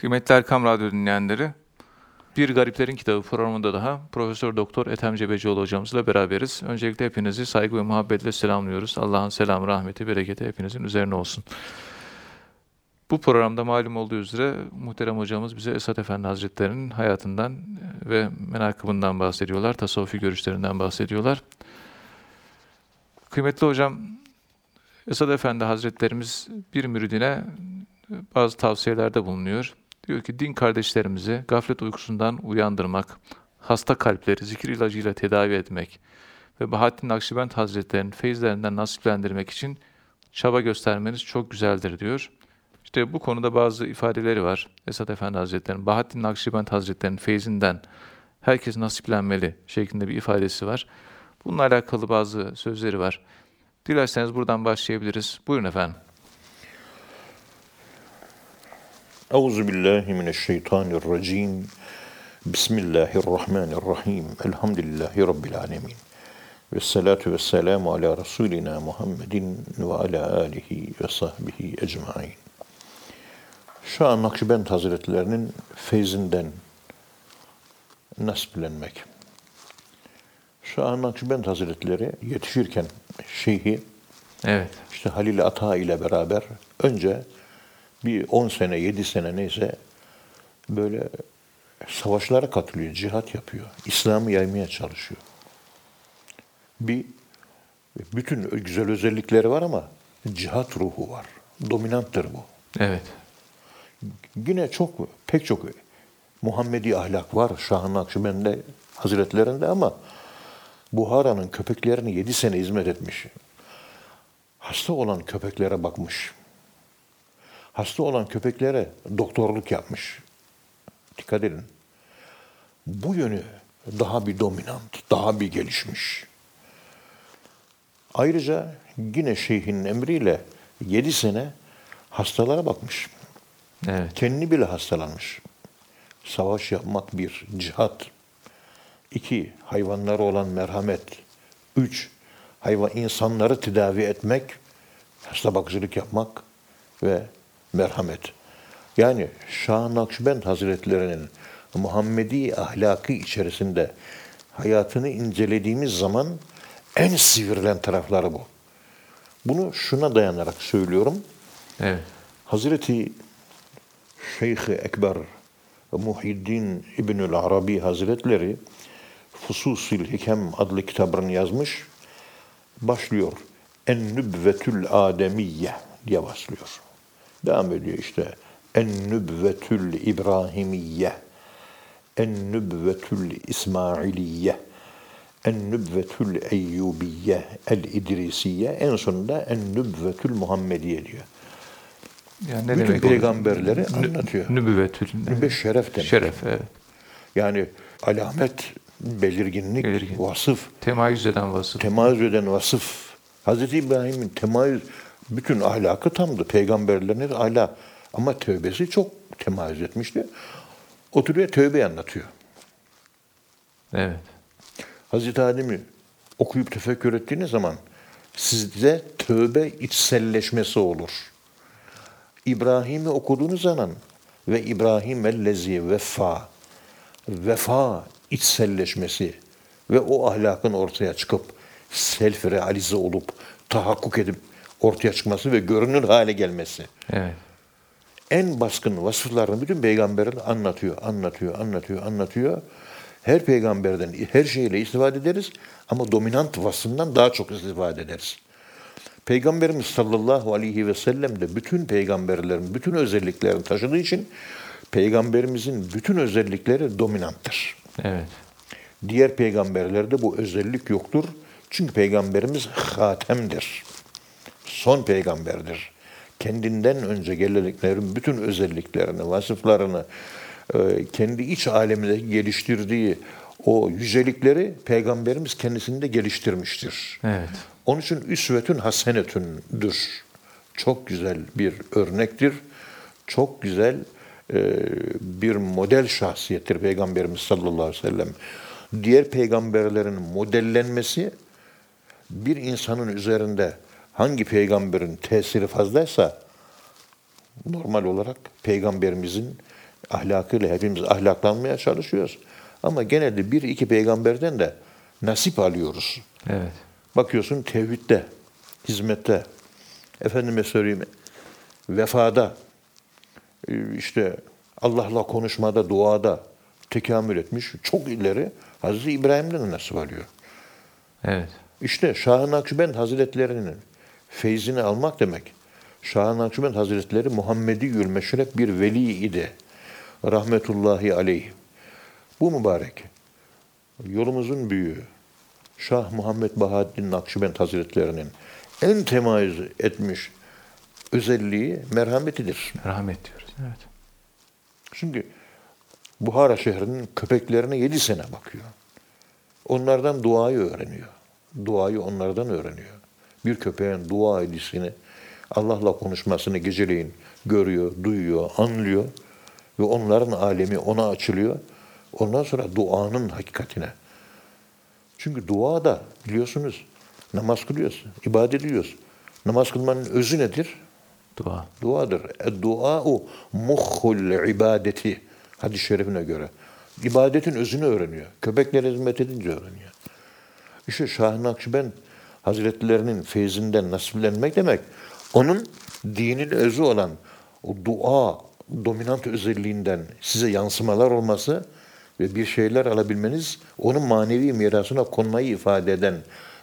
Kıymetli Erkam Radyo dinleyenleri, Bir Gariplerin Kitabı programında daha Profesör Doktor Ethem Cebecioğlu hocamızla beraberiz. Öncelikle hepinizi saygı ve muhabbetle selamlıyoruz. Allah'ın selamı, rahmeti, bereketi hepinizin üzerine olsun. Bu programda malum olduğu üzere muhterem hocamız bize Esat Efendi Hazretleri'nin hayatından ve menakıbından bahsediyorlar, tasavvufi görüşlerinden bahsediyorlar. Kıymetli hocam, Esad Efendi Hazretlerimiz bir müridine bazı tavsiyelerde bulunuyor. Diyor ki din kardeşlerimizi gaflet uykusundan uyandırmak, hasta kalpleri zikir ilacıyla tedavi etmek ve Bahattin Nakşibend Hazretleri'nin feyizlerinden nasiplendirmek için çaba göstermeniz çok güzeldir diyor. İşte bu konuda bazı ifadeleri var. Esad Efendi Hazretleri'nin, Bahattin Nakşibend Hazretleri'nin feyzinden herkes nasiplenmeli şeklinde bir ifadesi var. Bununla alakalı bazı sözleri var. Dilerseniz buradan başlayabiliriz. Buyurun efendim. Euzu billahi mineşşeytanirracim. Bismillahirrahmanirrahim. Elhamdülillahi rabbil alamin. Ve salatu ve selamu ala Resulina Muhammedin ve ala alihi ve sahbihi ecmain. Şah Nakşibend Hazretlerinin feyzinden nasiplenmek. Şah Nakşibend Hazretleri yetişirken şeyhi Evet. işte Halil Ata ile beraber önce bir 10 sene, 7 sene neyse böyle savaşlara katılıyor, cihat yapıyor. İslam'ı yaymaya çalışıyor. Bir bütün güzel özellikleri var ama cihat ruhu var. Dominanttır bu. Evet. Yine çok pek çok Muhammedi ahlak var Şah-ı Nakşibend'de Hazretlerinde ama Buhara'nın köpeklerini 7 sene hizmet etmiş. Hasta olan köpeklere bakmış. Hasta olan köpeklere doktorluk yapmış. Dikkat edin. Bu yönü daha bir dominant, daha bir gelişmiş. Ayrıca yine şeyhin emriyle 7 sene hastalara bakmış. Evet. Kendi bile hastalanmış. Savaş yapmak bir, cihat. İki, hayvanlara olan merhamet. Üç, hayvan insanları tedavi etmek, hasta bakıcılık yapmak ve merhamet. Yani Şah Nakşibend Hazretlerinin Muhammedi ahlakı içerisinde hayatını incelediğimiz zaman en sivrilen tarafları bu. Bunu şuna dayanarak söylüyorum. Evet. Hazreti Şeyh-i Ekber Muhyiddin İbnül Arabi Hazretleri Fususil Hikem adlı kitabını yazmış. Başlıyor. En-Nübvetül Ademiyye diye başlıyor. Devam ediyor işte. En-Nübvetül İbrahimiyye En-Nübvetül İsmailiyye En-Nübvetül Eyyubiye El-İdrisiye en sonunda En-Nübvetül Muhammediye diyor. Yani ne Bütün demek o? peygamberleri Nü- anlatıyor. Nübüvvetül. Nübüvvet şeref demek. Şeref, evet. Yani alamet, belirginlik, Belirgin. vasıf, Temayüz eden vasıf. temayüz eden vasıf. Hazreti İbrahim'in temayüz, bütün ahlakı tamdı. Peygamberlerin ahlak. Ama tövbesi çok temayüz etmişti. Oturuyor tövbe anlatıyor. Evet. Hazreti Adem'i okuyup tefekkür ettiğiniz zaman sizde tövbe içselleşmesi olur. İbrahim'i okuduğunuz zaman ve İbrahim ellezi vefa vefa içselleşmesi ve o ahlakın ortaya çıkıp self realize olup tahakkuk edip ortaya çıkması ve görünür hale gelmesi Evet. en baskın vasıflarını bütün peygamberler anlatıyor, anlatıyor, anlatıyor, anlatıyor. Her peygamberden her şeyle istifade ederiz ama dominant vasfından daha çok istifade ederiz. Peygamberimiz sallallahu aleyhi ve sellem de bütün peygamberlerin bütün özelliklerini taşıdığı için peygamberimizin bütün özellikleri dominanttır. Evet. Diğer peygamberlerde bu özellik yoktur. Çünkü peygamberimiz hatemdir. Son peygamberdir. Kendinden önce geleneklerin bütün özelliklerini, vasıflarını, e, kendi iç aleminde geliştirdiği o yücelikleri peygamberimiz kendisinde geliştirmiştir. Evet. Onun için üsvetün hasenetündür. Çok güzel bir örnektir. Çok güzel e, bir model şahsiyettir Peygamberimiz sallallahu aleyhi ve sellem. Diğer peygamberlerin modellenmesi bir insanın üzerinde hangi peygamberin tesiri fazlaysa normal olarak peygamberimizin Ahlakıyla hepimiz ahlaklanmaya çalışıyoruz. Ama genelde bir iki peygamberden de nasip alıyoruz. Evet. Bakıyorsun tevhidde, hizmette, efendime söyleyeyim vefada, e, işte Allah'la konuşmada, duada tekamül etmiş. Çok ileri Hazreti İbrahim'den de nasip alıyor. Evet. İşte Şah-ı Nakşibend Hazretlerinin feyzini almak demek. Şah-ı Nakşibend Hazretleri Muhammedi Gülmeşrep bir veli idi. Rahmetullahi aleyh. Bu mübarek yolumuzun büyüğü Şah Muhammed Bahaddin Nakşibend Hazretlerinin en temayüz etmiş özelliği merhametidir. Rahmet diyoruz. Evet. Çünkü Buhara şehrinin köpeklerine yedi sene bakıyor. Onlardan duayı öğreniyor. Duayı onlardan öğreniyor. Bir köpeğin dua edişini, Allah'la konuşmasını geceleyin görüyor, duyuyor, anlıyor ve onların alemi ona açılıyor. Ondan sonra duanın hakikatine. Çünkü dua da biliyorsunuz namaz kılıyoruz, ibadet ediyoruz. Namaz kılmanın özü nedir? Dua. Duadır. Dua'u muhul ibadeti. Hadis-i şerifine göre. İbadetin özünü öğreniyor. Köpeklere hizmet edince öğreniyor. İşte Şah-ı Nakşibend Hazretlerinin feyzinden nasiplenmek demek, onun dinin özü olan o dua dominant özelliğinden size yansımalar olması ve bir şeyler alabilmeniz onun manevi mirasına konmayı ifade eden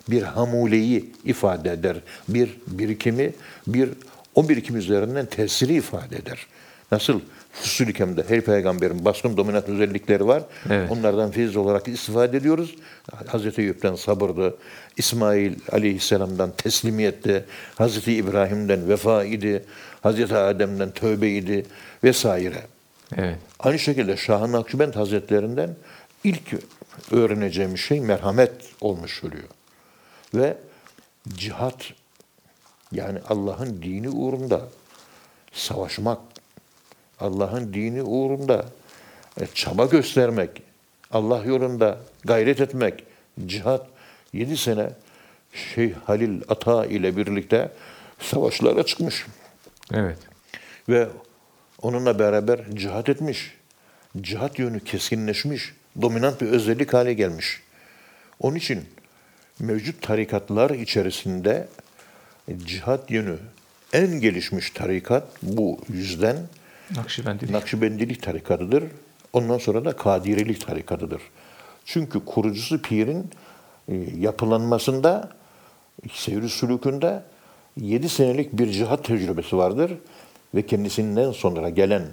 bir hamuleyi ifade eder. Bir birikimi, bir o birikim üzerinden tesiri ifade eder. Nasıl Fusul-i Hikem'de her peygamberin baskın dominant özellikleri var. Evet. Onlardan feyiz olarak istifade ediyoruz. Hazreti Eyüp'ten sabırdı. İsmail aleyhisselamdan teslimiyetti. Hazreti İbrahim'den vefa idi. Hazreti Adem'den tövbe idi vesaire. Evet. Aynı şekilde Şah-ı Nakşibend Hazretlerinden ilk öğreneceğimiz şey merhamet olmuş oluyor. Ve cihat yani Allah'ın dini uğrunda savaşmak, Allah'ın dini uğrunda e, çaba göstermek, Allah yolunda gayret etmek, cihat yedi sene Şeyh Halil Ata ile birlikte savaşlara çıkmış Evet. ve onunla beraber cihat etmiş. Cihat yönü keskinleşmiş, dominant bir özellik hale gelmiş. Onun için mevcut tarikatlar içerisinde cihat yönü en gelişmiş tarikat bu yüzden Nakşibendilik. Nakşibendilik tarikatıdır. Ondan sonra da Kadirilik tarikatıdır. Çünkü kurucusu pirin e, yapılanmasında, seyri sülükünde 7 senelik bir cihat tecrübesi vardır ve kendisinden sonra gelen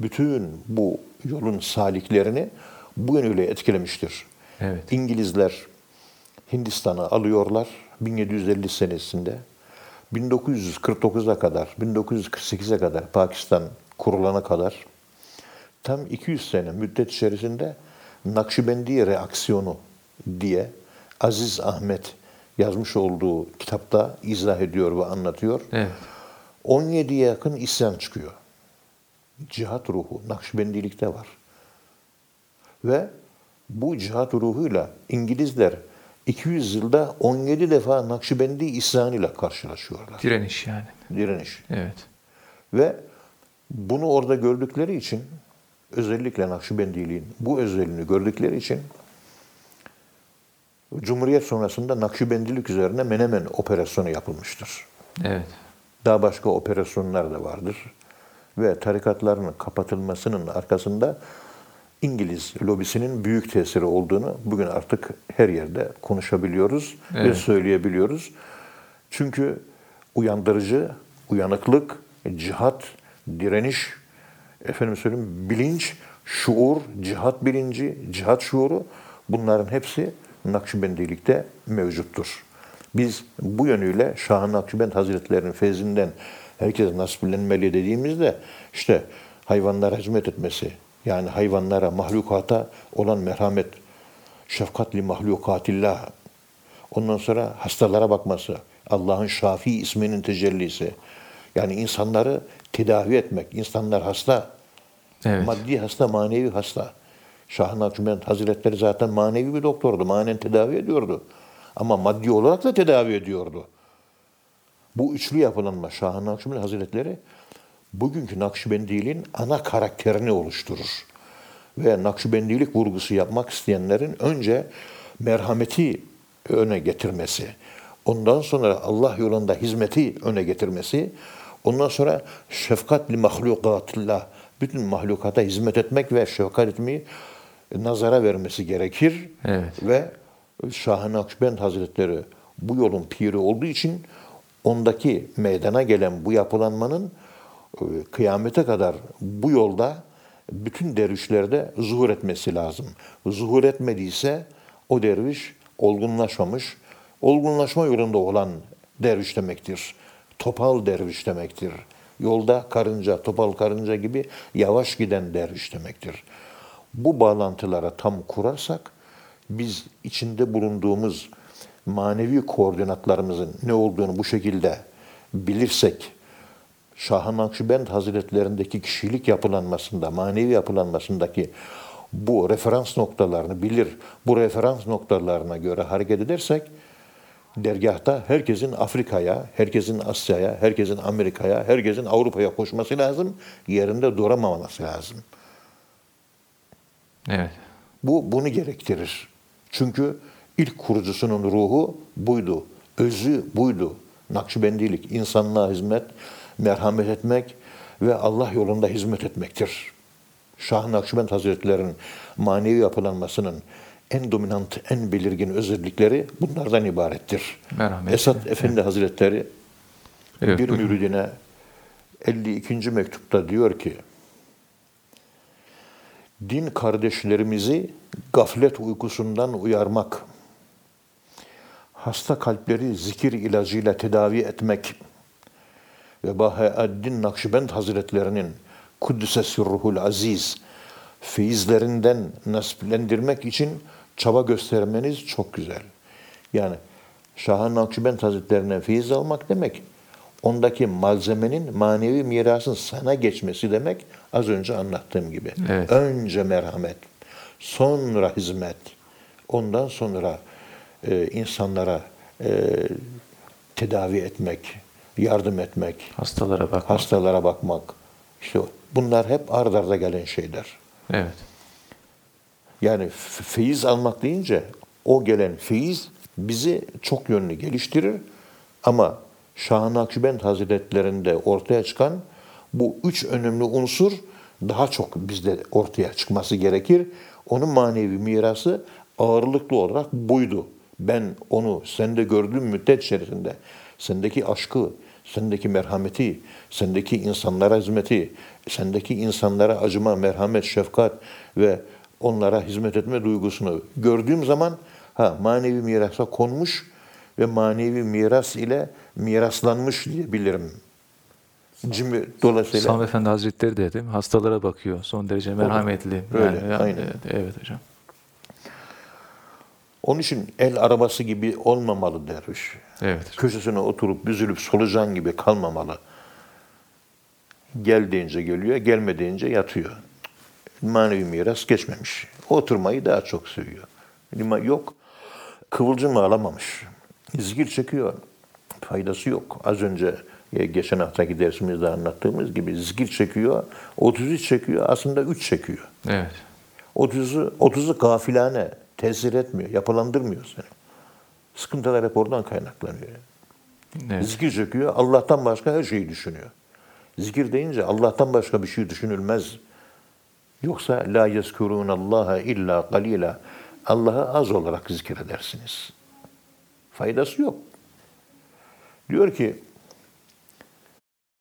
bütün bu yolun saliklerini bu yönüyle etkilemiştir. Evet. İngilizler Hindistan'a alıyorlar 1750 senesinde. 1949'a kadar, 1948'e kadar Pakistan kurulana kadar tam 200 sene müddet içerisinde Nakşibendi reaksiyonu diye Aziz Ahmet yazmış olduğu kitapta izah ediyor ve anlatıyor. Evet. 17'ye yakın isyan çıkıyor. Cihat ruhu Nakşibendilikte var. Ve bu cihat ruhuyla İngilizler 200 yılda 17 defa Nakşibendi isyanıyla karşılaşıyorlar. Direniş yani. Direniş. Evet. Ve bunu orada gördükleri için özellikle Nakşibendiliğin bu özelliğini gördükleri için Cumhuriyet sonrasında Nakşibendilik üzerine Menemen operasyonu yapılmıştır. Evet. Daha başka operasyonlar da vardır. Ve tarikatların kapatılmasının arkasında İngiliz lobisinin büyük tesiri olduğunu bugün artık her yerde konuşabiliyoruz ve Evet. söyleyebiliyoruz. Çünkü uyandırıcı, uyanıklık, cihat, direniş, efendim söyleyeyim bilinç, şuur, cihat bilinci, cihat şuuru bunların hepsi Nakşibendilikte mevcuttur. Biz bu yönüyle Şah-ı Nakşibend Hazretlerinin feyzinden herkes nasiplenmeli dediğimizde işte hayvanlara hizmet etmesi, yani hayvanlara, mahlukata olan merhamet, şefkatli mahlukatillah, ondan sonra hastalara bakması, Allah'ın Şafi isminin tecellisi, yani insanları tedavi etmek, insanlar hasta, Evet. maddi hasta, manevi hasta. Şah-ı Nakşibend Hazretleri zaten manevi bir doktordu, manen tedavi ediyordu. Ama maddi olarak da tedavi ediyordu. Bu üçlü yapılanma Şah-ı Nakşibend Hazretleri bugünkü Nakşibendiliğin ana karakterini oluşturur. Ve Nakşibendilik vurgusu yapmak isteyenlerin önce merhameti öne getirmesi, ondan sonra Allah yolunda hizmeti öne getirmesi, ondan sonra şefkatli mahlukatillah, bütün mahlukata hizmet etmek ve şefkat etmeyi nazara vermesi gerekir. Evet. Ve Şah-ı Nakşibend Hazretleri bu yolun piri olduğu için ondaki meydana gelen bu yapılanmanın e, kıyamete kadar bu yolda bütün dervişlerde zuhur etmesi lazım. Zuhur etmediyse o derviş olgunlaşmamış, olgunlaşma yolunda olan derviş demektir. Topal derviş demektir. Yolda karınca, topal karınca gibi yavaş giden derviş demektir. Bu bağlantılara tam kurarsak biz içinde bulunduğumuz manevi koordinatlarımızın ne olduğunu bu şekilde bilirsek Şah-ı Nakşibend Hazretlerindeki kişilik yapılanmasında, manevi yapılanmasındaki bu referans noktalarını bilir, bu referans noktalarına göre hareket edersek dergahta herkesin Afrika'ya, herkesin Asya'ya, herkesin Amerika'ya, herkesin Avrupa'ya koşması lazım, yerinde duramaması lazım. Evet. Bu bunu gerektirir. Çünkü ilk kurucusunun ruhu buydu. Özü buydu. Nakşibendilik, insanlığa hizmet, merhamet etmek ve Allah yolunda hizmet etmektir. Şah Nakşibend Hazretleri'nin manevi yapılanmasının en dominant, en belirgin özellikleri bunlardan ibarettir. Merhamet. Esat Efendi Hazretleri Evet, bir buyurun. müridine 52. mektupta diyor ki din kardeşlerimizi gaflet uykusundan uyarmak, hasta kalpleri zikir ilacıyla tedavi etmek ve Bahaeddin Nakşibend Hazretlerinin Kuddise Sirruhul Aziz feyizlerinden nasiplendirmek için çaba göstermeniz çok güzel. Yani Şah-ı Nakşibend Hazretlerine feyiz almak demek, ondaki malzemenin manevi mirasın sana geçmesi demek az önce anlattığım gibi. Evet. Önce merhamet, sonra hizmet, ondan sonra e, insanlara e, tedavi etmek, yardım etmek, Hastalara bak. hastalara bakmak. İşte bunlar hep ard arda gelen şeyler. Evet. Yani feyiz almak deyince o gelen feyiz bizi çok yönlü geliştirir ama Şah-ı Nakşibend Hazretlerinde ortaya çıkan bu üç önemli unsur daha çok bizde ortaya çıkması gerekir. Onun manevi mirası ağırlıklı olarak buydu. Ben onu sende gördüğüm müddet içerisinde sendeki aşkı, sendeki merhameti, sendeki insanlara hizmeti, sendeki insanlara acıma, merhamet, şefkat ve onlara hizmet etme duygusunu gördüğüm zaman ha manevi mirasa konmuş ve manevi miras ile miraslanmış diyebilirim. Cimi, dolayısıyla Sami Efendi Hazretleri de değil mi? Hastalara bakıyor. Son derece merhametli. Öyle, Yani, aynen. Evet, evet hocam. onun için el arabası gibi olmamalı derviş. Evet. Köşesine oturup büzülüp solucan gibi kalmamalı. Gel deyince geliyor, gelme deyince yatıyor. Manevi miras geçmemiş. Oturmayı daha çok seviyor. Lima- Yok, kıvılcım alamamış. İzgir çekiyor. Faydası yok. Az önce e, geçen haftaki dersimizde anlattığımız gibi zikir çekiyor, 33 çekiyor, aslında 3 çekiyor. Evet. 30'u 30'u gafilane tesir etmiyor, yapılandırmıyor seni. Sıkıntılar hep oradan kaynaklanıyor. Evet. Zikir çekiyor, Allah'tan başka her şeyi düşünüyor. Zikir deyince Allah'tan başka bir şey düşünülmez. Yoksa la yezkurun Allaha illa qalila. Allah'ı az olarak zikredersiniz. Faydası yok. Diyor ki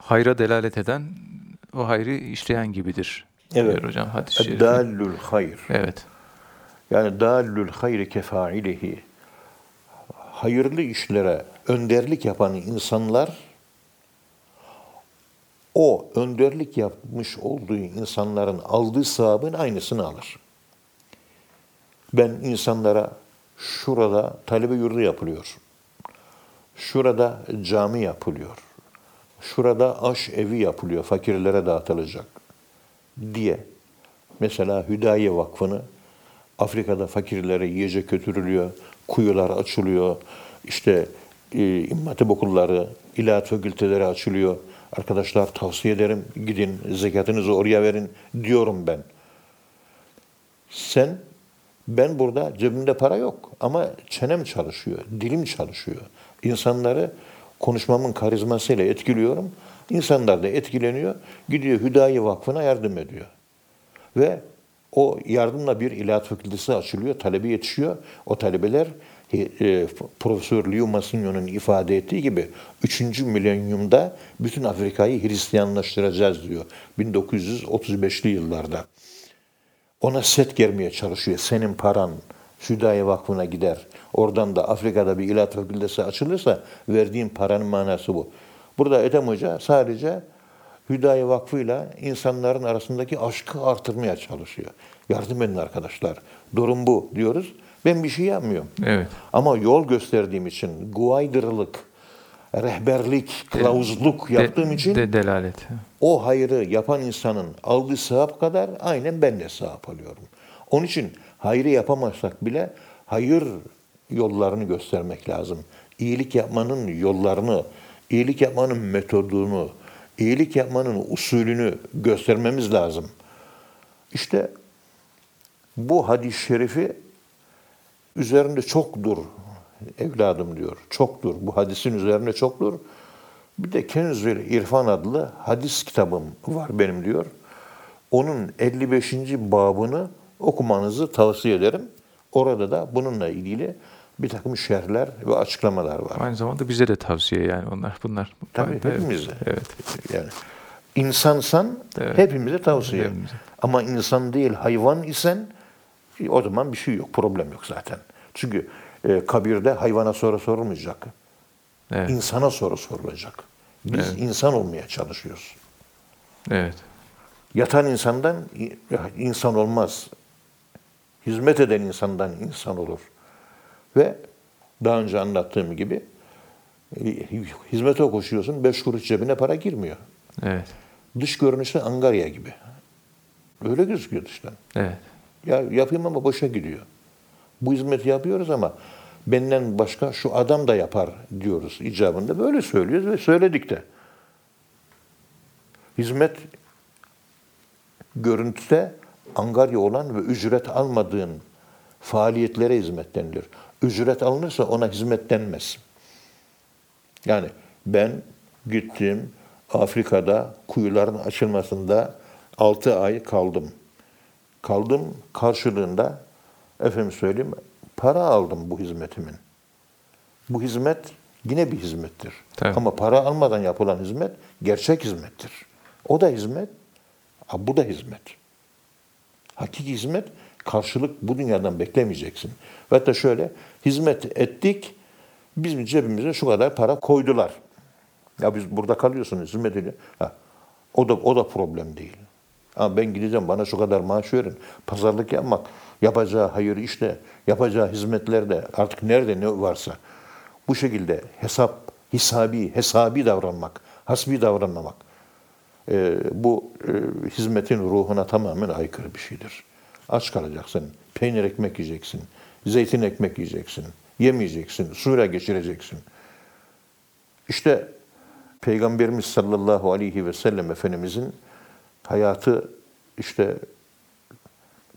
Hayra delalet eden o hayrı işleyen gibidir. Evet. Hocam hadis-i şerifte. dallül hayr. Evet. Yani dallül hayri kefailihi. Hayırlı işlere önderlik yapan insanlar o önderlik yapmış olduğu insanların aldığı sevabın aynısını alır. Ben insanlara şurada talebe yurdu yapılıyor. Şurada cami yapılıyor. Şurada aş evi yapılıyor, fakirlere dağıtılacak diye. Mesela Hüdaye Vakfı'nı Afrika'da fakirlere yiyecek götürülüyor, kuyular açılıyor, işte e, İmam Hatip okulları, ilahiyat fakülteleri açılıyor, Arkadaşlar tavsiye ederim. Gidin zekatınızı oraya verin diyorum ben. Sen ben burada cebimde para yok ama çenem çalışıyor, dilim çalışıyor. İnsanları konuşmamın karizmasıyla etkiliyorum. İnsanlar da etkileniyor. Gidiyor Hüdayi Vakfı'na yardım ediyor. Ve o yardımla bir ilahiyat fakültesi açılıyor, talebe yetişiyor. O talebeler e, Profesör Leo Massigno'nun ifade ettiği gibi 3. milenyumda bütün Afrika'yı Hristiyanlaştıracağız diyor 1935'li yıllarda. Ona set germeye çalışıyor. Senin paran Südayi Vakfı'na gider. Oradan da Afrika'da bir ilahiyat fakültesi açılırsa verdiğin paranın manası bu. Burada Ethem Hoca sadece Hüdayi Vakfı'yla insanların arasındaki aşkı artırmaya çalışıyor. Yardım edin arkadaşlar. Durum bu diyoruz. Ben bir şey yapmıyorum. Evet. Ama yol gösterdiğim için, guaydırlık, rehberlik, kılavuzluk yaptığım De- için de delalet. o hayrı yapan insanın aldığı sevap kadar aynen ben de sevap alıyorum. Onun için hayrı yapamazsak bile hayır yollarını göstermek lazım. İyilik yapmanın yollarını, iyilik yapmanın metodunu, iyilik yapmanın usulünü göstermemiz lazım. İşte bu hadis-i şerifi üzerinde çok dur evladım diyor. Çok dur. Bu hadisin üzerine çok dur. Bir de Kenzül İrfan adlı hadis kitabım var benim diyor. Onun 55. babını okumanızı tavsiye ederim. Orada da bununla ilgili bir takım şerhler ve açıklamalar var. Aynı zamanda bize de tavsiye yani onlar bunlar. Tabii hepimize. Evet. Yani insansan Evet. hepimize tavsiye. Hepimize. Ama insan değil hayvan isen o zaman bir şey yok, problem yok zaten. Çünkü e, kabirde hayvana soru sorulmayacak. Evet. İnsana soru sorulacak. Biz insan olmaya çalışıyoruz. Evet. Yatan insandan insan olmaz. Hizmet eden insandan insan olur. Ve daha önce anlattığım gibi e, hizmete koşuyorsun, beş kuruş cebine para girmiyor. Evet. Dış görünüşü Angarya gibi. Öyle gözüküyor dıştan. Evet. Ya yapayım ama boşa gidiyor. Bu hizmeti yapıyoruz ama benden başka şu adam da yapar diyoruz icabında. Böyle söylüyoruz ve söyledik de. Hizmet görüntüde angarya olan ve ücret almadığın faaliyetlere hizmet denilir. Ücret alınırsa ona hizmet denmez. Yani ben gittim Afrika'da kuyuların açılmasında 6 ay kaldım. Kaldım karşılığında efendim söyleyeyim para aldım bu hizmetimin. Bu hizmet yine bir hizmettir. Tabii. Ama para almadan yapılan hizmet gerçek hizmettir. O da hizmet, bu da hizmet. Hakiki hizmet karşılık bu dünyadan beklemeyeceksin. Ve hatta şöyle hizmet ettik, bizim cebimize şu kadar para koydular. Ya biz burada kalıyorsunuz hizmet ediyor. Ha, o da o da problem değil. Ama ben gideceğim bana şu kadar maaş verin. Pazarlık yapmak, yapacağı hayır işte, yapacağı hizmetlerde artık nerede ne varsa bu şekilde hesap, hisabi, hesabi davranmak, hasbi davranmamak e, bu e, hizmetin ruhuna tamamen aykırı bir şeydir. Aç kalacaksın, peynir ekmek yiyeceksin, zeytin ekmek yiyeceksin, yemeyeceksin, suyla geçireceksin. İşte Peygamberimiz sallallahu aleyhi ve sellem Efendimizin hayatı işte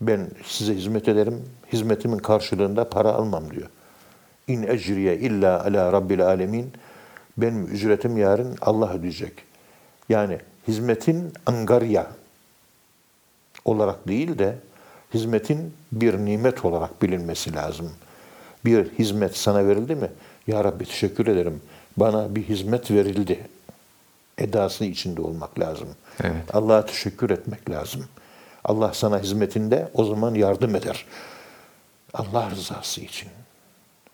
ben size hizmet ederim, hizmetimin karşılığında para almam diyor. İn ecriye illa ala rabbil alemin. Benim ücretim yarın Allah ödeyecek. Yani hizmetin angarya olarak değil de hizmetin bir nimet olarak bilinmesi lazım. Bir hizmet sana verildi mi? Ya Rabbi teşekkür ederim. Bana bir hizmet verildi. Edası içinde olmak lazım. Evet. Allah'a teşekkür etmek lazım. Allah sana hizmetinde o zaman yardım eder. Allah rızası için.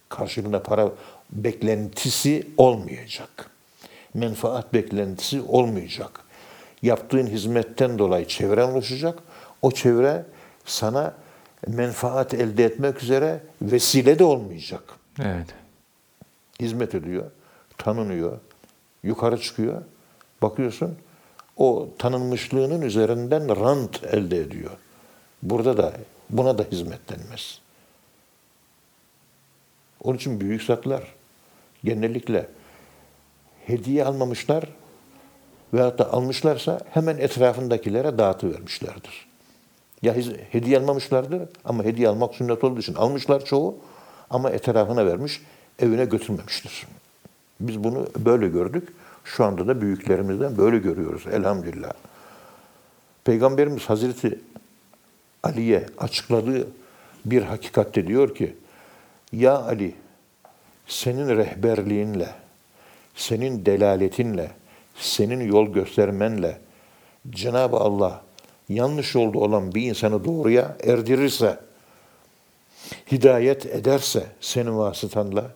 Karşılığında para beklentisi olmayacak. Menfaat beklentisi olmayacak. Yaptığın hizmetten dolayı çevren oluşacak. O çevre sana menfaat elde etmek üzere vesile de olmayacak. Evet. Hizmet ediyor, tanınıyor, yukarı çıkıyor. Bakıyorsun o tanınmışlığının üzerinden rant elde ediyor. Burada da buna da hizmet denmez. Onun için büyük zatlar genellikle hediye almamışlar veyahut da almışlarsa hemen etrafındakilere dağıtıvermişlerdir. Ya hediye almamışlardır ama hediye almak sünnet olduğu için almışlar çoğu ama etrafına vermiş, evine götürmemiştir. Biz bunu böyle gördük. Şu anda da büyüklerimizden böyle görüyoruz elhamdülillah. Peygamberimiz Hazreti Ali'ye açıkladığı bir hakikatte diyor ki, Ya Ali, senin rehberliğinle, senin delaletinle, senin yol göstermenle Cenab-ı Allah yanlış yolda olan bir insanı doğruya erdirirse, hidayet ederse senin vasıtanla,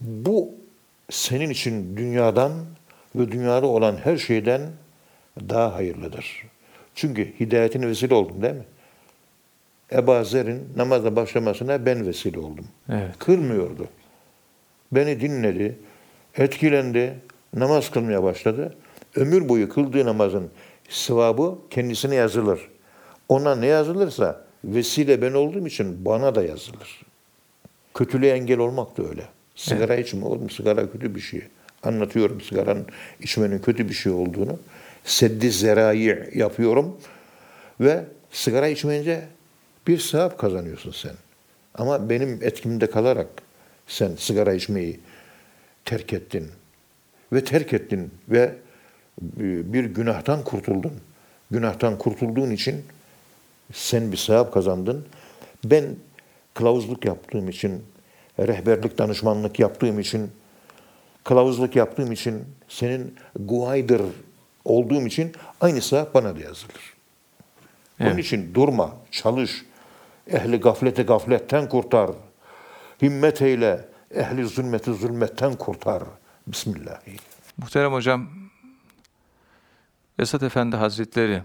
bu senin için dünyadan ve dünyada olan her şeyden daha hayırlıdır. Çünkü hidayetine vesile oldun değil mi? Ebu Zer'in namaza başlamasına ben vesile oldum. Evet. Kılmıyordu. Beni dinledi, etkilendi, namaz kılmaya başladı. Ömür boyu kıldığı namazın sevabı kendisine yazılır. Ona ne yazılırsa vesile ben olduğum için bana da yazılır. Kötülüğe engel olmak da öyle. Sigara içme oğlum, sigara kötü bir şey. Anlatıyorum sigaranın içmenin kötü bir şey olduğunu. Seddi zerayı yapıyorum ve sigara içmeyince bir sevap kazanıyorsun sen. Ama benim etkimde kalarak sen sigara içmeyi terk ettin ve terk ettin ve bir günahtan kurtuldun. Günahtan kurtulduğun için sen bir sevap kazandın. Ben kılavuzluk yaptığım için, rehberlik danışmanlık yaptığım için, kılavuzluk yaptığım için, senin guaydır olduğum için aynı sevap bana da yazılır. Onun Evet. için durma, çalış. Ehli gafleti gafletten kurtar. Himmet eyle, ehli zulmeti zulmetten kurtar. Bismillahirrahmanirrahim. Muhterem hocam, Esat Efendi Hazretleri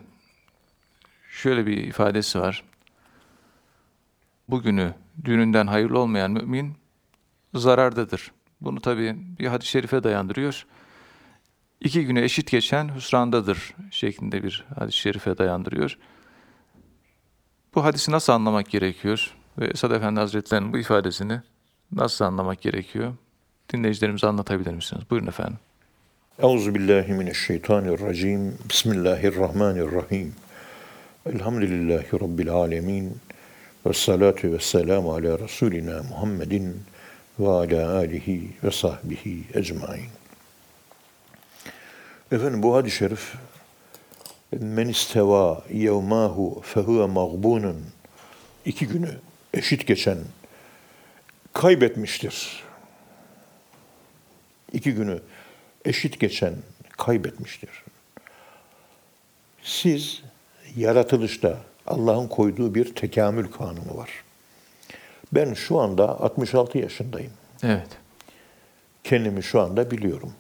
şöyle bir ifadesi var. Bugünü düğününden hayırlı olmayan mümin zarardadır. Bunu tabi bir hadis-i şerife dayandırıyor. İki güne eşit geçen hüsrandadır şeklinde bir hadis-i şerife dayandırıyor. Bu hadisi nasıl anlamak gerekiyor? Ve Esad Efendi Hazretleri'nin bu ifadesini nasıl anlamak gerekiyor? Dinleyicilerimize anlatabilir misiniz? Buyurun efendim. Euzu billahi mineşşeytanirracim. Bismillahirrahmanirrahim. Elhamdülillahi rabbil alamin. Ve salatu ve selamu ala Resulina Muhammedin ve ala alihi ve sahbihi ecmain. Efendim bu hadis-i şerif Men isteva yevmahu fehuve mağbunun iki günü eşit geçen kaybetmiştir. İki günü eşit geçen kaybetmiştir. Siz yaratılışta Allah'ın koyduğu bir tekamül kanunu var. Ben şu anda 66 yaşındayım. Evet. Kendimi şu anda biliyorum.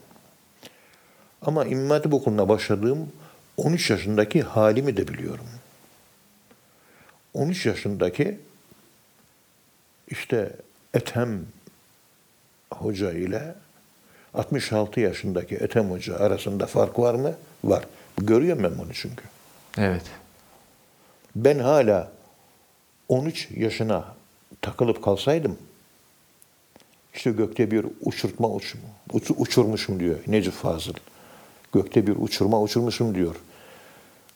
Ama İmam Hatip Okulu'na başladığım 13 yaşındaki halimi de biliyorum. 13 yaşındaki işte Ethem Hoca ile 66 yaşındaki Ethem Hoca arasında fark var mı? Var. Görüyorum ben bunu çünkü. Evet. Ben hala 13 yaşına takılıp kalsaydım işte gökte bir uçurtma uç, uç- uçurmuşum diyor Necip Fazıl. Gökte bir uçurma uçurmuşum diyor.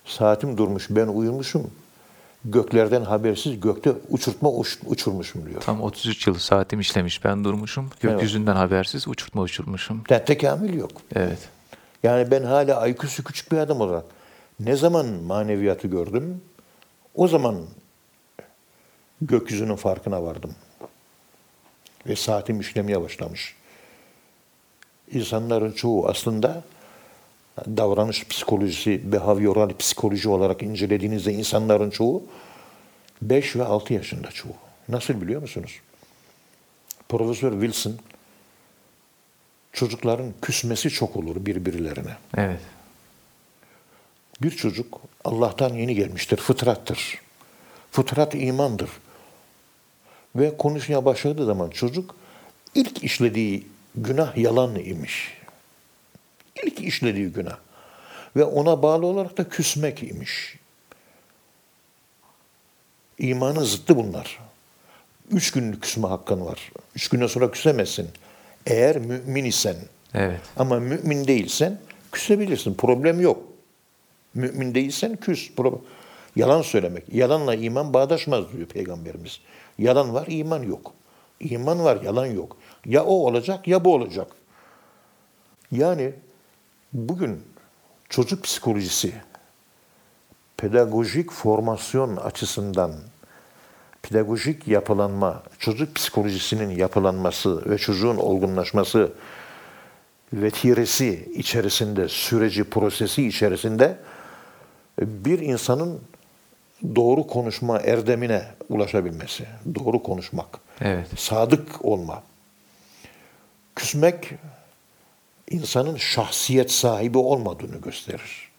Saatim durmuş ben uyumuşum. Göklerden habersiz gökte uçurtma uç- uçurmuşum diyor. Tam 33 yıl saatim işlemiş. Ben durmuşum. Gökyüzünden habersiz uçurtma uçurmuşum. Te- Tekamül yok. Evet. Yani ben hala IQ'su küçük bir adam olarak ne zaman maneviyatı gördüm, o zaman gökyüzünün farkına vardım. Ve saatim işlemeye başlamış. İnsanların çoğu aslında davranış psikolojisi, behavioral psikoloji olarak incelediğinizde insanların çoğu 5 ve 6 yaşında çoğu. Nasıl biliyor musunuz? Profesör Wilson çocukların küsmesi çok olur birbirlerine. Evet. Bir çocuk Allah'tan yeni gelmiştir, fıtrattır. Fıtrat imandır. Ve konuşmaya başladığı zaman çocuk ilk işlediği günah yalan imiş. İlk işlediği günah. Ve ona bağlı olarak da küsmek imiş. İmanın zıttı bunlar. Üç günlük küsme hakkın var. Üç günden sonra küsemezsin. Eğer mümin isen. Evet. Ama mümin değilsen Küsebilirsin. Problem yok. Mümin değilsen küs. Yalan söylemek. Yalanla iman bağdaşmaz diyor Peygamberimiz. Yalan var, iman yok. İman var, yalan yok. Ya o olacak ya bu olacak. Yani bugün çocuk psikolojisi pedagojik formasyon açısından pedagojik yapılanma, çocuk psikolojisinin yapılanması ve çocuğun olgunlaşması vetiresi içerisinde, süreci, prosesi içerisinde bir insanın doğru konuşma erdemine ulaşabilmesi, doğru konuşmak, Evet. sadık olma. Küsmek insanın şahsiyet sahibi olmadığını gösterir.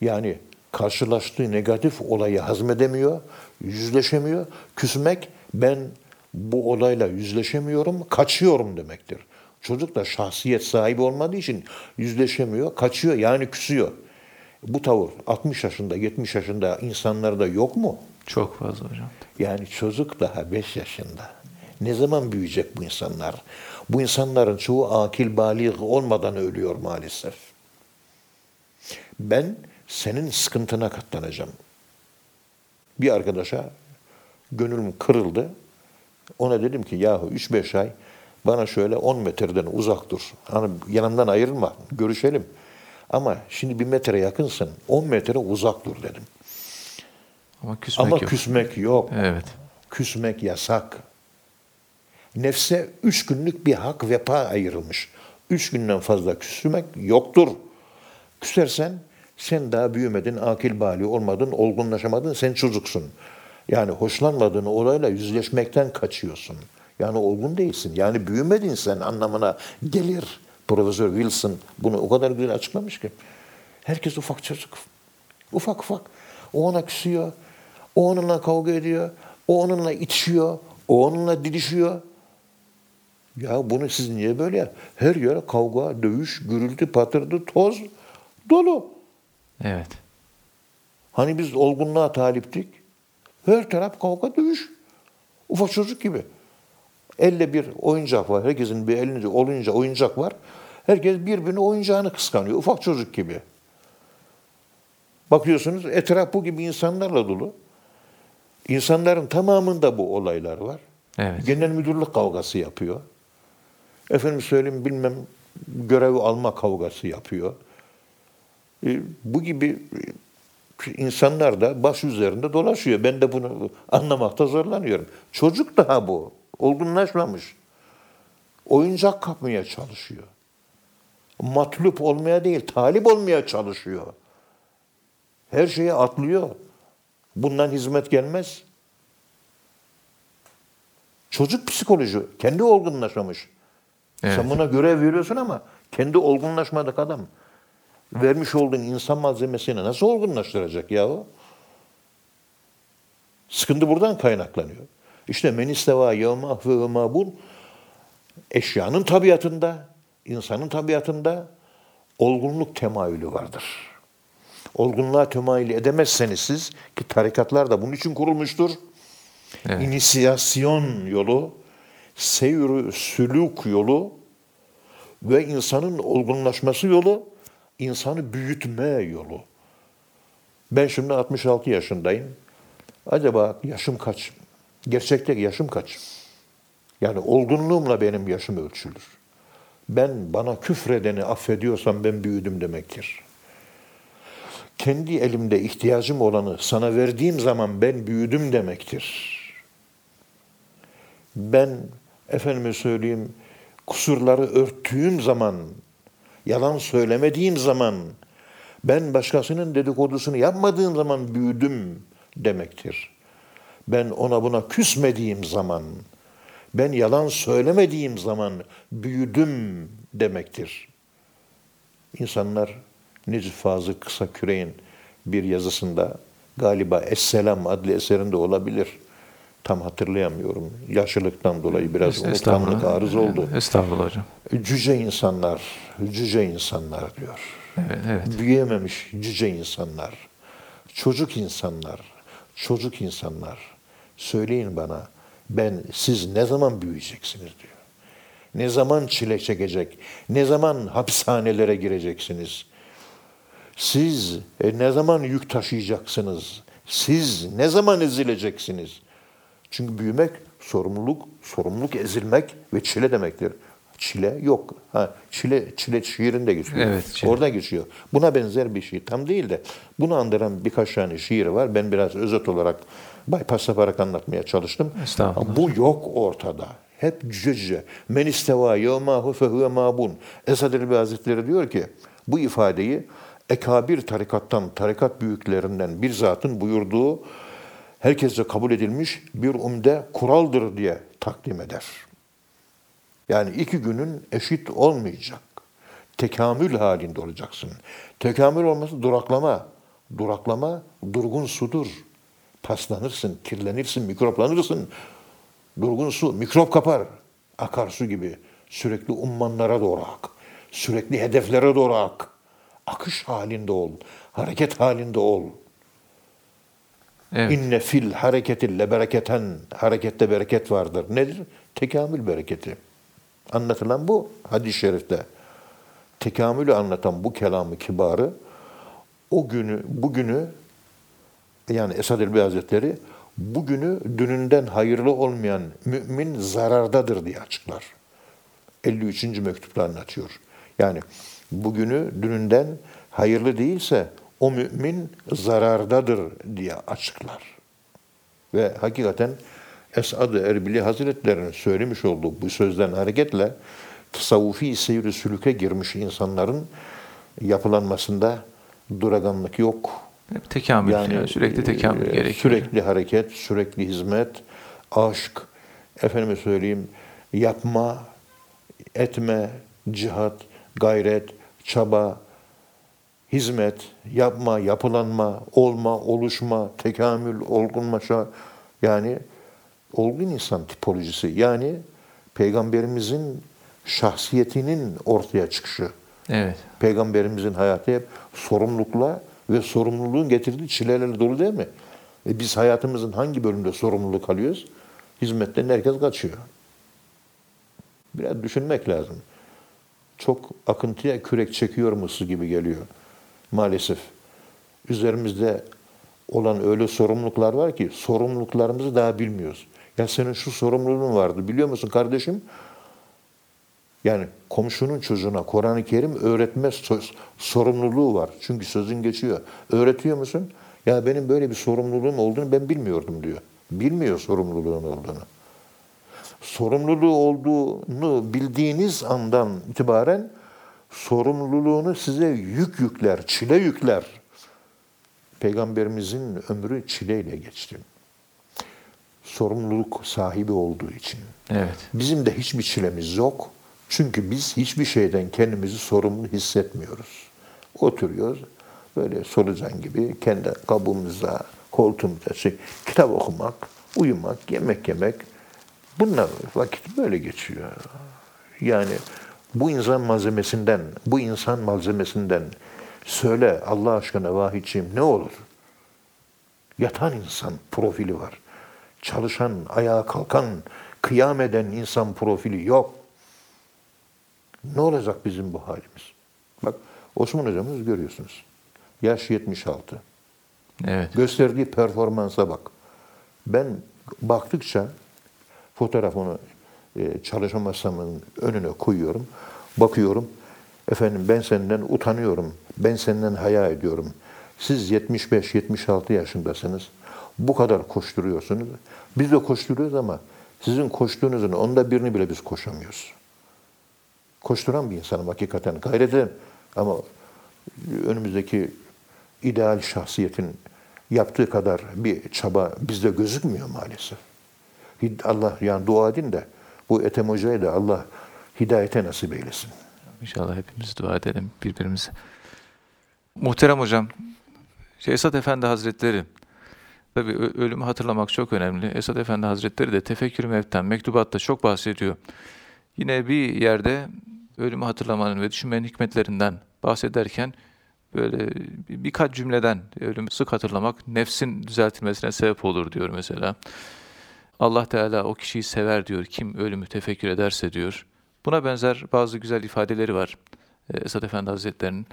Yani karşılaştığı negatif olayı hazmedemiyor, yüzleşemiyor. Küsmek ben bu olayla yüzleşemiyorum, kaçıyorum demektir. Çocuk da şahsiyet sahibi olmadığı için yüzleşemiyor, kaçıyor yani küsüyor. Bu tavır 60 yaşında, 70 yaşında insanlarda yok mu? Çok fazla hocam. Yani çocuk daha 5 yaşında. Ne zaman büyüyecek bu insanlar? Bu insanların çoğu akil balik olmadan ölüyor maalesef. Ben senin sıkıntına katlanacağım. Bir arkadaşa gönlüm kırıldı. Ona dedim ki yahu 3-5 ay bana şöyle 10 metreden uzak dur. Hani yanımdan ayrılma, görüşelim. Ama şimdi bir metre yakınsın, 10 metre uzak dur dedim. Ama küsmek Ama yok. küsmek yok. Evet. Küsmek yasak. Nefse üç günlük bir hak vefa ayrılmış. Üç günden fazla küsmek yoktur. Küsersen sen daha büyümedin, akil bali olmadın, olgunlaşamadın, sen çocuksun. Yani hoşlanmadığın olayla yüzleşmekten kaçıyorsun. Yani olgun değilsin. Yani büyümedin sen anlamına gelir. Profesör Wilson bunu o kadar güzel açıklamış ki. Herkes ufak çocuk. Ufak ufak. O ona küsüyor. O onunla kavga ediyor. O onunla itişiyor. O onunla didişiyor. Ya bunu siz niye böyle ya? Her yere kavga, dövüş, gürültü, patırdı, toz dolu. Evet. Hani biz olgunluğa taliptik. Her taraf kavga, dövüş. Ufak çocuk gibi. Elle bir oyuncak var. Herkesin bir elinde olunca oyuncak var. Herkes birbirine oyuncağını kıskanıyor. Ufak çocuk gibi. Bakıyorsunuz etraf bu gibi insanlarla dolu. İnsanların tamamında bu olaylar var. Evet. Genel müdürlük kavgası yapıyor. Efendim söyleyeyim bilmem görev alma kavgası yapıyor. E, bu gibi e, insanlar da baş üzerinde dolaşıyor. Ben de bunu anlamakta zorlanıyorum. Çocuk daha bu. Olgunlaşmamış. Oyuncak kapmaya çalışıyor. Matlup olmaya değil, talip olmaya çalışıyor. Her şeye atlıyor. Bundan hizmet gelmez. Çocuk psikoloji. Kendi olgunlaşmamış. Evet. Sen buna görev veriyorsun ama kendi olgunlaşmadık adam. Vermiş olduğun insan malzemesini nasıl olgunlaştıracak yahu? Sıkıntı buradan kaynaklanıyor. İşte men isteva yevma ve mabun eşyanın tabiatında, insanın tabiatında olgunluk temayülü vardır. Olgunluğa temayül edemezseniz siz ki tarikatlar da bunun için kurulmuştur. Evet. İnisiyasyon yolu, seyr sülük yolu ve insanın olgunlaşması yolu, insanı büyütme yolu. Ben şimdi 66 yaşındayım. Acaba yaşım kaç? Gerçekte yaşım kaç? Yani olgunluğumla benim yaşım ölçülür. Ben bana küfredeni affediyorsam ben büyüdüm demektir. Kendi elimde ihtiyacım olanı sana verdiğim zaman ben büyüdüm demektir. Ben efendime söyleyeyim kusurları örttüğüm zaman, yalan söylemediğim zaman, ben başkasının dedikodusunu yapmadığım zaman büyüdüm demektir. Ben ona buna küsmediğim zaman, ben yalan söylemediğim zaman büyüdüm demektir. İnsanlar Necip Fazıl Kısa Küreğin bir yazısında galiba Esselam adlı eserinde olabilir. Tam hatırlayamıyorum. Yaşlılıktan dolayı biraz unutkanlık arız oldu. Estağfurullah hocam. Cüce insanlar, cüce insanlar diyor. Evet, evet. Büyüyememiş cüce insanlar, çocuk insanlar, çocuk insanlar. Söyleyin bana, ben siz ne zaman büyüyeceksiniz diyor. Ne zaman çile çekecek? Ne zaman hapishanelere gireceksiniz? Siz e, ne zaman yük taşıyacaksınız? Siz ne zaman ezileceksiniz? Çünkü büyümek sorumluluk, sorumluluk ezilmek ve çile demektir. Çile yok. Ha, çile çile şiirinde geçiyor. Evet, çile. Orada geçiyor. Buna benzer bir şey. Tam değil de bunu andıran birkaç tane şiir var. Ben biraz özet olarak bypass yaparak anlatmaya çalıştım. Bu yok ortada. Hep cüce. Men isteva yevmahu fehuve mabun. Esad Elbi Hazretleri diyor ki bu ifadeyi ekabir tarikattan, tarikat büyüklerinden bir zatın buyurduğu herkese kabul edilmiş bir umde kuraldır diye takdim eder. Yani iki günün eşit olmayacak. Tekamül halinde olacaksın. Tekamül olması duraklama. Duraklama durgun sudur. Paslanırsın, kirlenirsin, mikroplanırsın. Durgun su mikrop kapar. Akarsu gibi. Sürekli ummanlara doğru ak. Sürekli hedeflere doğru ak. Akış halinde ol. Hareket halinde ol. Evet. İnne fil hareketille bereketen harekette bereket vardır. Nedir? Tekamül bereketi. Anlatılan bu hadis-i şerifte. Tekamülü anlatan bu kelamı kibarı o günü, bugünü yani Esad Elbi Hazretleri bugünü dününden hayırlı olmayan mümin zarardadır diye açıklar. 53. mektupta anlatıyor. Yani bugünü dününden hayırlı değilse o mümin zarardadır diye açıklar. Ve hakikaten Esad-ı Erbili Hazretleri'nin söylemiş olduğu bu sözden hareketle tasavvufi seyri sülüke girmiş insanların yapılanmasında duraganlık yok. Hep tekamül. Yani, sürekli tekamül e, gerekiyor. Sürekli hareket, sürekli hizmet, aşk, efendime söyleyeyim, yapma, etme, cihat, gayret, çaba, hizmet, yapma, yapılanma, olma, oluşma, tekamül, olgunmaşa yani olgun insan tipolojisi yani peygamberimizin şahsiyetinin ortaya çıkışı. Evet. Peygamberimizin hayatı hep sorumlulukla ve sorumluluğun getirdiği çilelerle dolu değil mi? E biz hayatımızın hangi bölümünde sorumluluk alıyoruz? Hizmetten herkes kaçıyor. Biraz düşünmek lazım. Çok akıntıya kürek çekiyormuşuz gibi geliyor. Maalesef. Üzerimizde olan öyle sorumluluklar var ki sorumluluklarımızı daha bilmiyoruz. Ya senin şu sorumluluğun vardı biliyor musun kardeşim? Yani komşunun çocuğuna Kur'an-ı Kerim öğretme sorumluluğu var. Çünkü sözün geçiyor. Öğretiyor musun? Ya benim böyle bir sorumluluğum olduğunu ben bilmiyordum diyor. Bilmiyor sorumluluğun olduğunu. Sorumluluğu olduğunu bildiğiniz andan itibaren sorumluluğunu size yük yükler, çile yükler. Peygamberimizin ömrü çileyle geçti. Sorumluluk sahibi olduğu için. Evet. Bizim de hiçbir çilemiz yok. Çünkü biz hiçbir şeyden kendimizi sorumlu hissetmiyoruz. Oturuyoruz böyle solucan gibi kendi kabuğumuzda, koltuğumuzda şey, kitap okumak, uyumak, yemek yemek. Bunlar vakit böyle geçiyor. Yani bu insan malzemesinden, bu insan malzemesinden söyle Allah aşkına vahidciğim ne olur? Yatan insan profili var. Çalışan, ayağa kalkan, kıyam eden insan profili yok. Ne olacak bizim bu halimiz? Bak Osman hocamız görüyorsunuz. Yaş 76. Evet. Gösterdiği performansa bak. Ben baktıkça fotoğrafını e, çalışma masamın önüne koyuyorum. Bakıyorum. Efendim ben senden utanıyorum. Ben senden haya ediyorum. Siz 75-76 yaşındasınız. Bu kadar koşturuyorsunuz. Biz de koşturuyoruz ama sizin koştuğunuzun onda birini bile biz koşamıyoruz. Koşturan bir insanım hakikaten. Gayret ederim. Ama önümüzdeki ideal şahsiyetin yaptığı kadar bir çaba bizde gözükmüyor maalesef. Allah yani dua edin de bu Ethem Hoca'ya da Allah hidayete nasip eylesin. İnşallah hepimiz dua edelim birbirimize. Muhterem hocam, Esad Efendi Hazretleri, tabii ö- ölümü hatırlamak çok önemli. Esad Efendi Hazretleri de Tefekkür-ü Mev'ten, mektubatta çok bahsediyor. Yine bir yerde ölümü hatırlamanın ve düşünmenin hikmetlerinden bahsederken böyle bir- birkaç cümleden ölümü sık hatırlamak nefsin düzeltilmesine sebep olur diyor mesela. Allah Teala o kişiyi sever diyor. Kim ölümü tefekkür ederse diyor. Buna benzer bazı güzel ifadeleri var e, Esad Efendi Hazretleri'nin.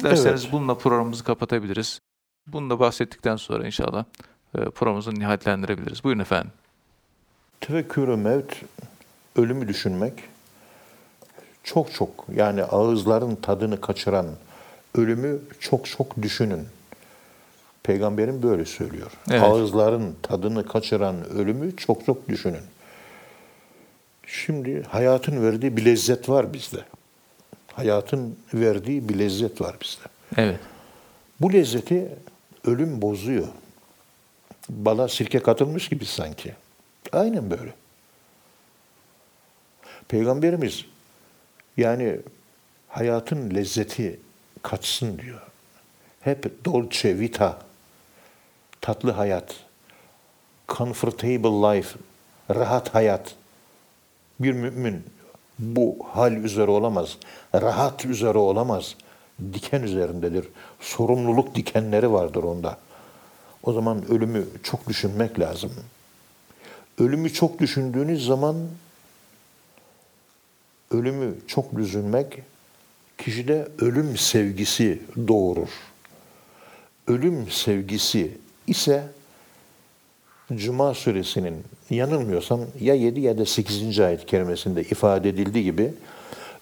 Dilerseniz Evet. bununla programımızı kapatabiliriz. Bunu da bahsettikten sonra inşallah e, programımızı nihaletlendirebiliriz. Buyurun efendim. Tefekkür-ü mevt, ölümü düşünmek çok çok yani ağızların tadını kaçıran ölümü çok çok düşünün. Peygamberim böyle söylüyor. Evet. Ağızların tadını kaçıran ölümü çok çok düşünün. Şimdi hayatın verdiği bir lezzet var bizde. Hayatın verdiği bir lezzet var bizde. Evet. Bu lezzeti ölüm bozuyor. Bala sirke katılmış gibi sanki. Aynen böyle. Peygamberimiz yani hayatın lezzeti kaçsın diyor. Hep dolce vita, tatlı hayat, comfortable life, rahat hayat. Bir mümin bu hal üzere olamaz. Rahat üzere olamaz. Diken üzerindedir. Sorumluluk dikenleri vardır onda. O zaman ölümü çok düşünmek lazım. Ölümü çok düşündüğünüz zaman ölümü çok düşünmek kişide ölüm sevgisi doğurur. Ölüm sevgisi ise Cuma suresinin yanılmıyorsam ya 7 ya da 8. ayet kerimesinde ifade edildiği gibi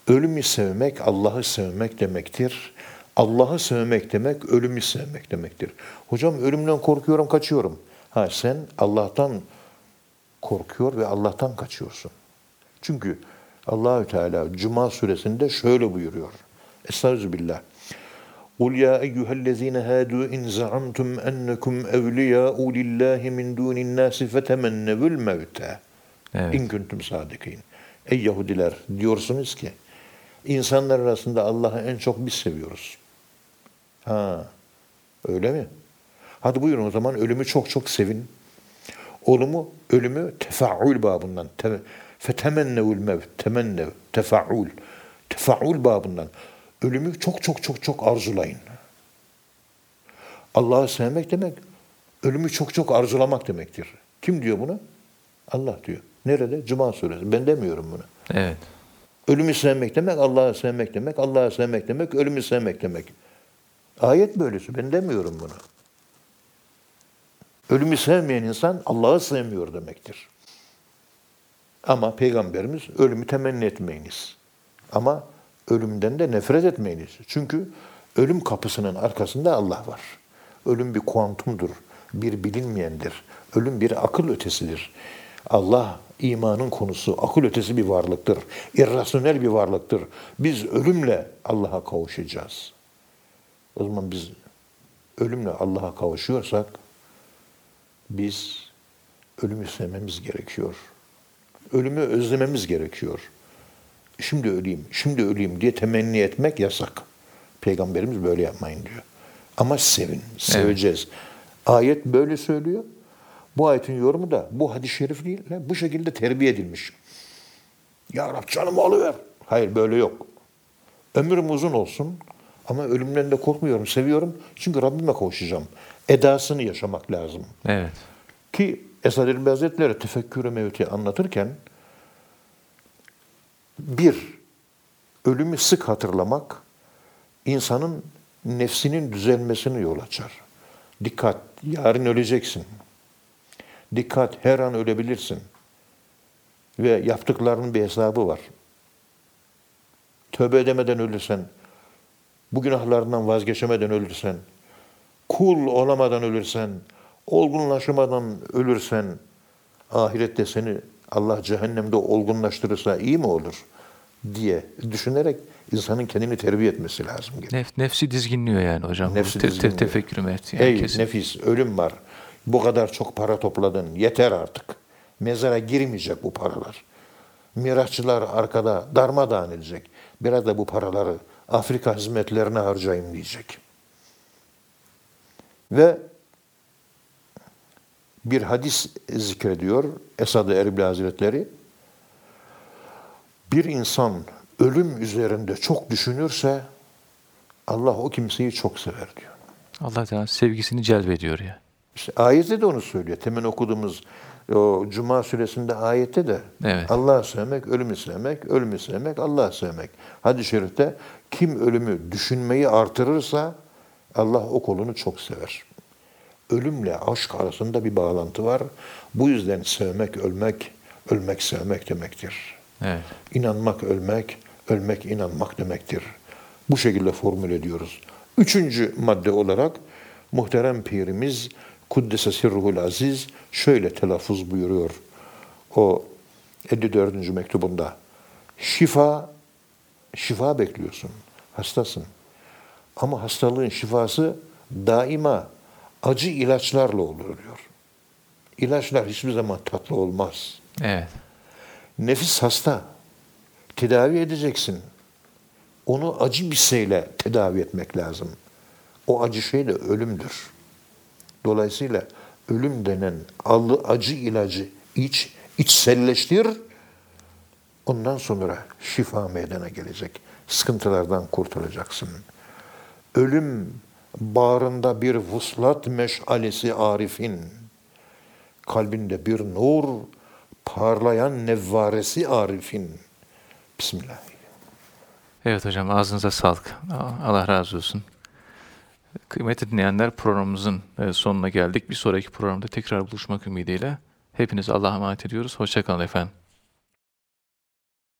ölümü sevmek Allah'ı sevmek demektir. Allah'ı sevmek demek ölümü sevmek demektir. Hocam ölümden korkuyorum kaçıyorum. Ha sen Allah'tan korkuyor ve Allah'tan kaçıyorsun. Çünkü Allahü Teala Cuma suresinde şöyle buyuruyor. Estağfirullah. قُلْ يَا اَيُّهَا الَّذ۪ينَ هَادُوا اِنْ زَعَمْتُمْ اَنَّكُمْ اَوْلِيَاءُ لِلّٰهِ مِنْ دُونِ النَّاسِ فَتَمَنَّوُ الْمَوْتَى Evet. İn kuntum sadikin. Ey Yahudiler diyorsunuz ki insanlar arasında Allah'ı en çok biz seviyoruz. Ha öyle mi? Hadi buyurun o zaman ölümü çok çok sevin. Ölümü, ölümü tefaül babından. Te, fetemennevül mevt. Temennev. Tefaül. Tefaül babından. Ölümü çok çok çok çok arzulayın. Allah'ı sevmek demek, ölümü çok çok arzulamak demektir. Kim diyor bunu? Allah diyor. Nerede? Cuma suresi. Ben demiyorum bunu. Evet. Ölümü sevmek demek, Allah'ı sevmek demek, Allah'ı sevmek demek, ölümü sevmek demek. Ayet böylesi. Ben demiyorum bunu. Ölümü sevmeyen insan Allah'ı sevmiyor demektir. Ama Peygamberimiz ölümü temenni etmeyiniz. Ama ölümden de nefret etmeyiniz. Çünkü ölüm kapısının arkasında Allah var. Ölüm bir kuantumdur, bir bilinmeyendir. Ölüm bir akıl ötesidir. Allah imanın konusu, akıl ötesi bir varlıktır. irrasyonel bir varlıktır. Biz ölümle Allah'a kavuşacağız. O zaman biz ölümle Allah'a kavuşuyorsak biz ölümü sevmemiz gerekiyor. Ölümü özlememiz gerekiyor. Şimdi öleyim, şimdi öleyim diye temenni etmek yasak. Peygamberimiz böyle yapmayın diyor. Ama sevin, seveceğiz. Ayet böyle söylüyor. Bu ayetin yorumu da bu hadis-i şerif değil, bu şekilde terbiye edilmiş. Ya Rab canımı alıver. Hayır böyle yok. Ömrüm uzun olsun ama ölümden de korkmuyorum, seviyorum. Çünkü Rabbime kavuşacağım. Edasını yaşamak lazım. Evet. Ki Esad Erbil Hazretleri tefekkür-ü mevti anlatırken bir, ölümü sık hatırlamak insanın nefsinin düzelmesini yol açar. Dikkat, yarın öleceksin. Dikkat, her an ölebilirsin. Ve yaptıklarının bir hesabı var. Tövbe edemeden ölürsen, bu günahlarından vazgeçemeden ölürsen, kul olamadan ölürsen, olgunlaşamadan ölürsen, ahirette seni Allah cehennemde olgunlaştırırsa iyi mi olur diye düşünerek insanın kendini terbiye etmesi lazım. Nef, nefsi dizginliyor yani hocam. Nefsi te- te- dizginliyor. tefekkür mevti. Yani Ey kesin. nefis ölüm var. Bu kadar çok para topladın. Yeter artık. Mezara girmeyecek bu paralar. Mirasçılar arkada darmadağın edecek. Biraz da bu paraları Afrika hizmetlerine harcayayım diyecek. Ve bir hadis zikrediyor Esad-ı Erbil Hazretleri. Bir insan ölüm üzerinde çok düşünürse Allah o kimseyi çok sever diyor. Allah Teala sevgisini celbediyor ya. İşte ayette de onu söylüyor. Temin okuduğumuz o Cuma suresinde ayette de Evet. Allah'ı sevmek, ölümü sevmek, ölümü sevmek, Allah'ı sevmek. Hadis-i şerifte kim ölümü düşünmeyi artırırsa Allah o kolunu çok sever. Ölümle aşk arasında bir bağlantı var. Bu yüzden sevmek, ölmek, ölmek sevmek demektir. Evet. İnanmak ölmek, ölmek inanmak demektir. Bu şekilde formül ediyoruz. Üçüncü madde olarak muhterem pirimiz Kuddese Sirruhul Aziz şöyle telaffuz buyuruyor. O 54. mektubunda. Şifa, şifa bekliyorsun. Hastasın. Ama hastalığın şifası daima acı ilaçlarla olur diyor. İlaçlar hiçbir zaman tatlı olmaz. Evet. Nefis hasta. Tedavi edeceksin. Onu acı bir şeyle tedavi etmek lazım. O acı şey de ölümdür. Dolayısıyla ölüm denen allı acı ilacı iç, içselleştir. Ondan sonra şifa meydana gelecek. Sıkıntılardan kurtulacaksın. Ölüm bağrında bir vuslat meşalesi arifin kalbinde bir nur, parlayan nevvaresi arifin. Bismillah. Evet hocam ağzınıza sağlık. Allah razı olsun. Kıymetli dinleyenler programımızın e, sonuna geldik. Bir sonraki programda tekrar buluşmak ümidiyle hepiniz Allah'a emanet ediyoruz. Hoşçakalın efendim.